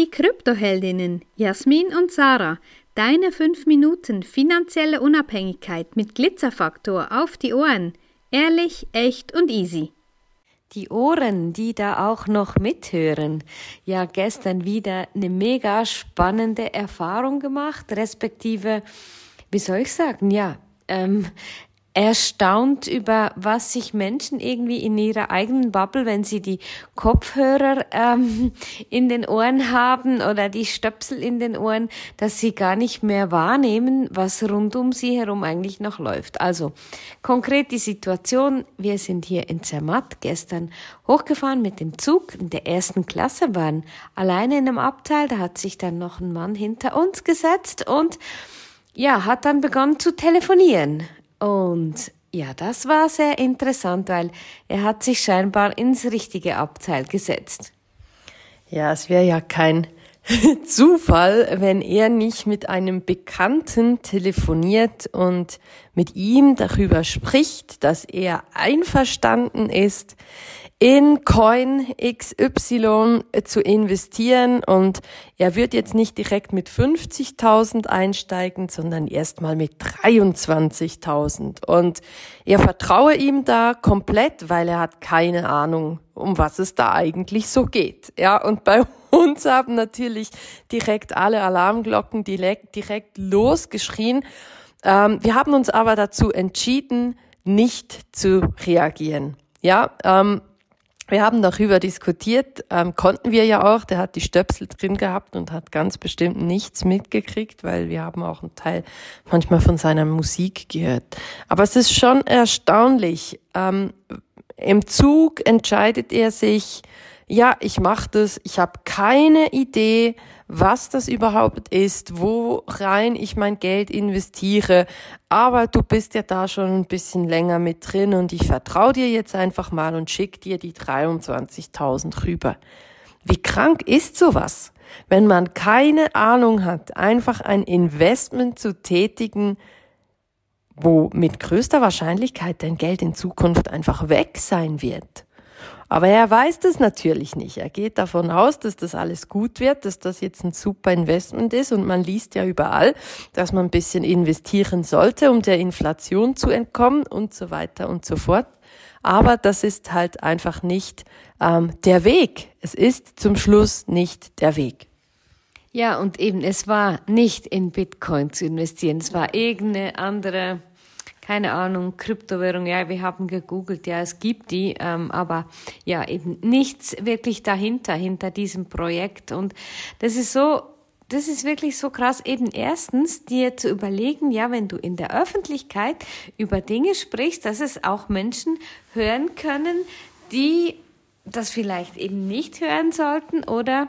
Die Kryptoheldinnen Jasmin und Sarah, deine 5 Minuten finanzielle Unabhängigkeit mit Glitzerfaktor auf die Ohren. Ehrlich, echt und easy. Die Ohren, die da auch noch mithören. Ja, gestern wieder eine mega spannende Erfahrung gemacht, respektive, wie soll ich sagen, ja, ähm, erstaunt über, was sich Menschen irgendwie in ihrer eigenen Bubble, wenn sie die Kopfhörer ähm, in den Ohren haben oder die Stöpsel in den Ohren, dass sie gar nicht mehr wahrnehmen, was rund um sie herum eigentlich noch läuft. Also konkret die Situation, wir sind hier in Zermatt gestern hochgefahren mit dem Zug in der ersten Klasse, waren alleine in einem Abteil, da hat sich dann noch ein Mann hinter uns gesetzt und ja, hat dann begonnen zu telefonieren. Und ja, das war sehr interessant, weil er hat sich scheinbar ins richtige Abteil gesetzt. Ja, es wäre ja kein Zufall, wenn er nicht mit einem Bekannten telefoniert und mit ihm darüber spricht, dass er einverstanden ist, in Coin XY zu investieren und er wird jetzt nicht direkt mit 50.000 einsteigen, sondern erstmal mit 23.000 und er vertraue ihm da komplett, weil er hat keine Ahnung, um was es da eigentlich so geht. Ja, und bei uns haben natürlich direkt alle Alarmglocken direkt, direkt losgeschrien. Ähm, wir haben uns aber dazu entschieden, nicht zu reagieren. Ja, ähm, wir haben darüber diskutiert, ähm, konnten wir ja auch. Der hat die Stöpsel drin gehabt und hat ganz bestimmt nichts mitgekriegt, weil wir haben auch einen Teil manchmal von seiner Musik gehört. Aber es ist schon erstaunlich. Ähm, Im Zug entscheidet er sich, ja, ich mache das, ich habe keine Idee, was das überhaupt ist, wo rein ich mein Geld investiere. Aber du bist ja da schon ein bisschen länger mit drin und ich vertraue dir jetzt einfach mal und schick dir die 23.000 rüber. Wie krank ist sowas? Wenn man keine Ahnung hat, einfach ein Investment zu tätigen, wo mit größter Wahrscheinlichkeit dein Geld in Zukunft einfach weg sein wird. Aber er weiß das natürlich nicht. Er geht davon aus, dass das alles gut wird, dass das jetzt ein super Investment ist und man liest ja überall, dass man ein bisschen investieren sollte, um der Inflation zu entkommen und so weiter und so fort. Aber das ist halt einfach nicht ähm, der Weg. Es ist zum Schluss nicht der Weg. Ja, und eben, es war nicht in Bitcoin zu investieren, es war irgendeine andere keine Ahnung, Kryptowährung, ja, wir haben gegoogelt, ja, es gibt die, ähm, aber ja, eben nichts wirklich dahinter, hinter diesem Projekt. Und das ist so, das ist wirklich so krass, eben erstens dir zu überlegen, ja, wenn du in der Öffentlichkeit über Dinge sprichst, dass es auch Menschen hören können, die das vielleicht eben nicht hören sollten oder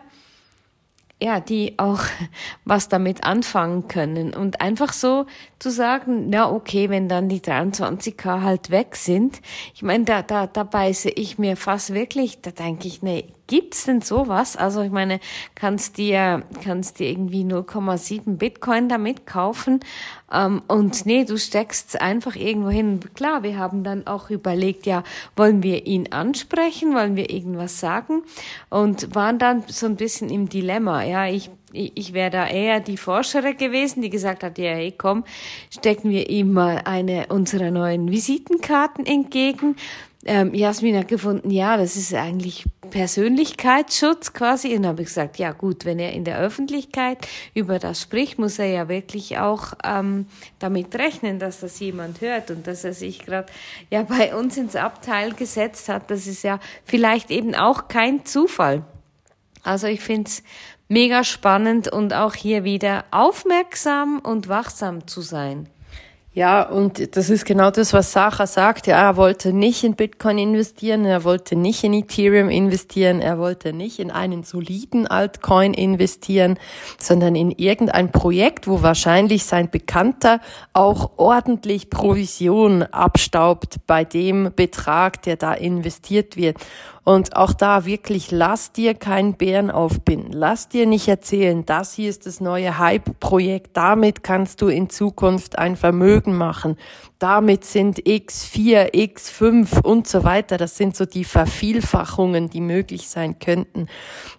ja, die auch was damit anfangen können und einfach so zu sagen, ja, okay, wenn dann die 23k halt weg sind. Ich meine, da, da, da beiße ich mir fast wirklich, da denke ich, nee, gibt's denn sowas? Also ich meine, kannst dir, kannst dir irgendwie 0,7 Bitcoin damit kaufen ähm, und nee, du steckst einfach irgendwo hin. Klar, wir haben dann auch überlegt, ja, wollen wir ihn ansprechen, wollen wir irgendwas sagen und waren dann so ein bisschen im Dilemma. Ja, ich ich wäre da eher die Forscherin gewesen, die gesagt hat, ja, hey, komm, stecken wir ihm mal eine unserer neuen Visitenkarten entgegen ähm, Jasmin hat gefunden, ja, das ist eigentlich Persönlichkeitsschutz quasi. Und habe ich gesagt, ja gut, wenn er in der Öffentlichkeit über das spricht, muss er ja wirklich auch ähm, damit rechnen, dass das jemand hört und dass er sich gerade ja bei uns ins Abteil gesetzt hat. Das ist ja vielleicht eben auch kein Zufall. Also ich finde es mega spannend und auch hier wieder aufmerksam und wachsam zu sein. Ja, und das ist genau das, was Sacha sagt. Ja, er wollte nicht in Bitcoin investieren, er wollte nicht in Ethereum investieren, er wollte nicht in einen soliden Altcoin investieren, sondern in irgendein Projekt, wo wahrscheinlich sein Bekannter auch ordentlich Provision abstaubt bei dem Betrag, der da investiert wird. Und auch da wirklich, lass dir keinen Bären aufbinden. Lass dir nicht erzählen, das hier ist das neue Hype-Projekt. Damit kannst du in Zukunft ein Vermögen machen. Damit sind X4, X5 und so weiter. Das sind so die Vervielfachungen, die möglich sein könnten.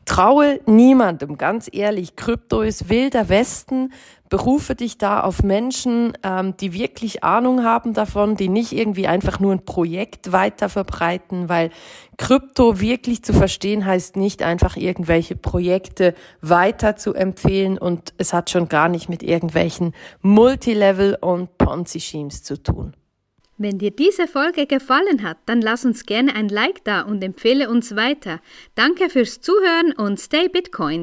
Traue niemandem, ganz ehrlich. Krypto ist wilder Westen berufe dich da auf Menschen, ähm, die wirklich Ahnung haben davon, die nicht irgendwie einfach nur ein Projekt weiter verbreiten, weil Krypto wirklich zu verstehen heißt nicht einfach irgendwelche Projekte weiter zu empfehlen und es hat schon gar nicht mit irgendwelchen Multilevel und Ponzi-Schemes zu tun. Wenn dir diese Folge gefallen hat, dann lass uns gerne ein Like da und empfehle uns weiter. Danke fürs Zuhören und stay Bitcoin.